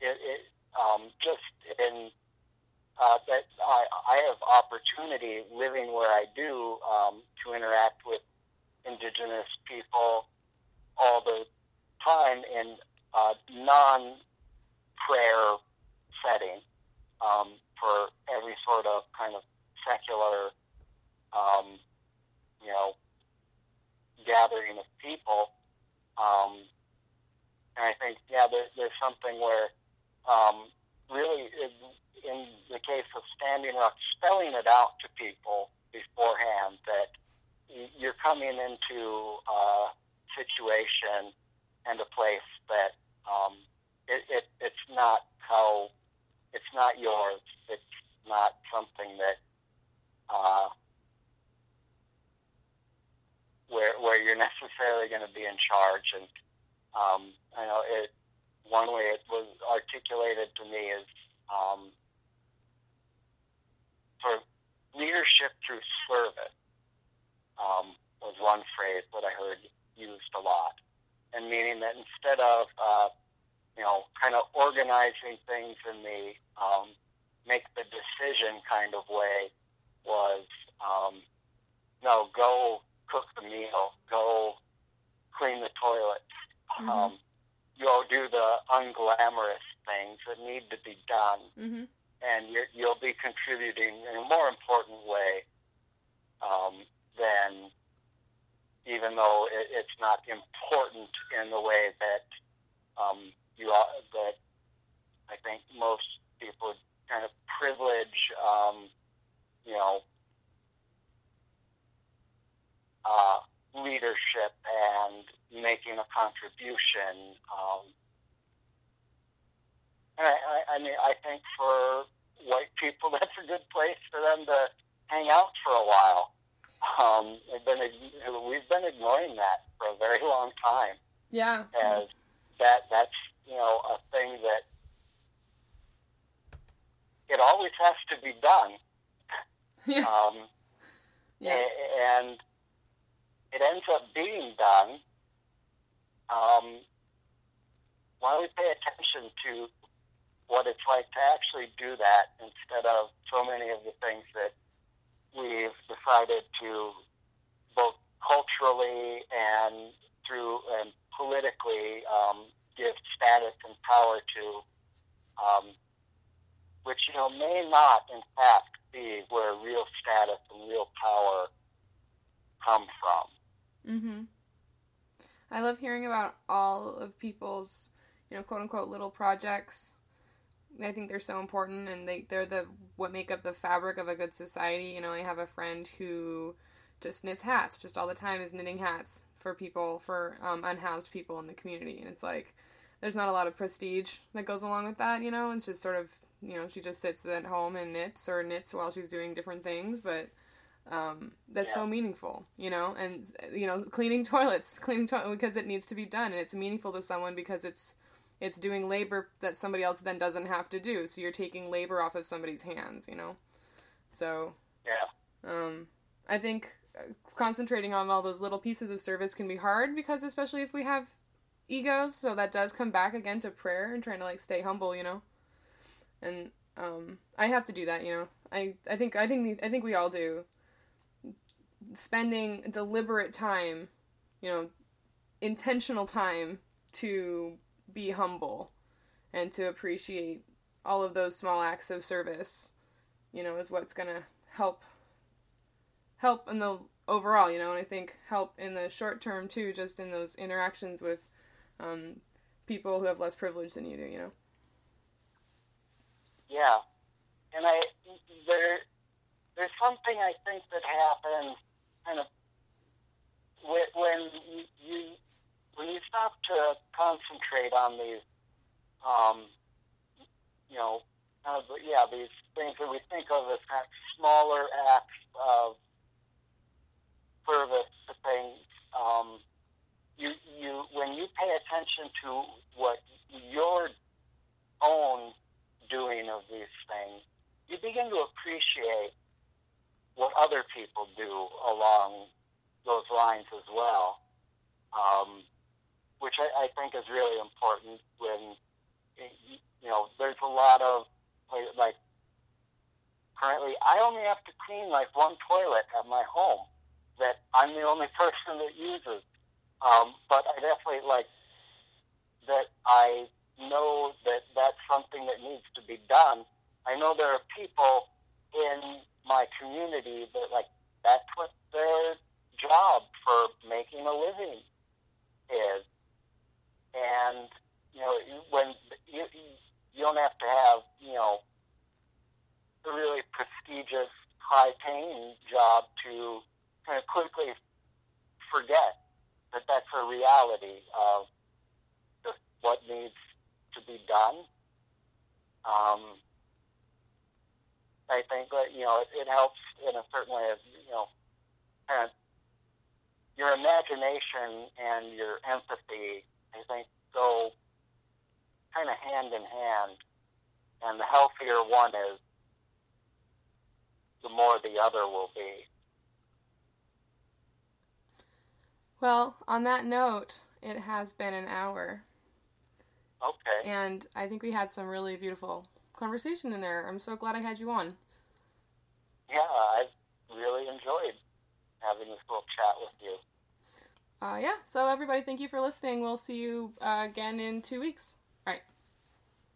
it, it um, just in uh, that I, have opportunity living where I do um, to interact with indigenous people all the time in a non-prayer setting um, for every sort of kind of secular, um, you know, gathering of people. Um, and I think, yeah, there, there's something where um, really, in, in the case of standing up, spelling it out to people beforehand that you're coming into a situation and a place that um, it, it, it's not how it's not yours. It's not something that uh, where where you're necessarily going to be in charge. And um, I know it. One way it was articulated to me is um, for leadership through service um, was one phrase that I heard used a lot, and meaning that instead of uh, you know kind of organizing things in the um, make the decision kind of way was um, no go cook the meal, go clean the toilets, mm-hmm. um, go do the unglamorous things that need to be done, mm-hmm. And you will be contributing in a more important way um, than even though it, it's not important in the way that um, you are, that I think most people kind of privilege, um, you know, uh, leadership and making a contribution. Um, and I, I, I mean, I think for white people, that's a good place for them to hang out for a while. um, we've been we've been ignoring that for a very long time. Yeah. As that that's you know a thing that it always has to be done. Yeah. Um, yeah. And it ends up being done. Um, why don't we pay attention to what it's like to actually do that instead of so many of the things that we've decided to both culturally and through and politically um, give status and power to, um, which you know may not in fact be where real status and real power come from. Mm-hmm. I love hearing about all of people's, you know, quote unquote little projects. I think they're so important and they they're the what make up the fabric of a good society. You know, I have a friend who just knits hats just all the time is knitting hats for people for um, unhoused people in the community and it's like there's not a lot of prestige that goes along with that you know it's just sort of you know she just sits at home and knits or knits while she's doing different things but um, that's Yeah. so meaningful you know and you know cleaning toilets cleaning toilet because it needs to be done and it's meaningful to someone because it's it's doing labor that somebody else then doesn't have to do so you're taking labor off of somebody's hands you know so Yeah. um, I think uh, concentrating on all those little pieces of service can be hard because especially if we have egos, so that does come back again to prayer and trying to like stay humble, you know. And um, I have to do that, you know. I I think I think I think we all do. Spending deliberate time, you know, intentional time to be humble and to appreciate all of those small acts of service, you know, is what's gonna help help in the overall, you know, and I think help in the short term too, just in those interactions with um, people who have less privilege than you do, you know. Yeah, and I there there's something I think that happens kind of when, you when you stop to concentrate on these, um, you know, yeah, these things that we think of as kind of smaller acts of service to things. Um, you you when you pay attention to what your own doing of these things, you begin to appreciate what other people do along those lines as well, um, which I, I think is really important when, you know, there's a lot of, like, currently I only have to clean like one toilet at my home that I'm the only person that uses. Um, but I definitely like that I know that that's something that needs to be done. I know there are people in my community that like that's what their job for making a living is. And you know, when you you don't have to have you know a really prestigious, high-paying job to kind of quickly forget that that's a reality of what needs to be done. Um, I think that you know it, it helps in a certain way of you know kind of your imagination and your empathy. I think go kind of hand in hand, and the healthier one is, the more the other will be. Well, on that note, it has been an hour, Okay. and I think we had some really beautiful conversation in there. I'm so glad I had you on. Yeah, I really enjoyed having this little chat with you. Uh, yeah, so everybody, thank you for listening. We'll see you uh, again in two weeks. All right.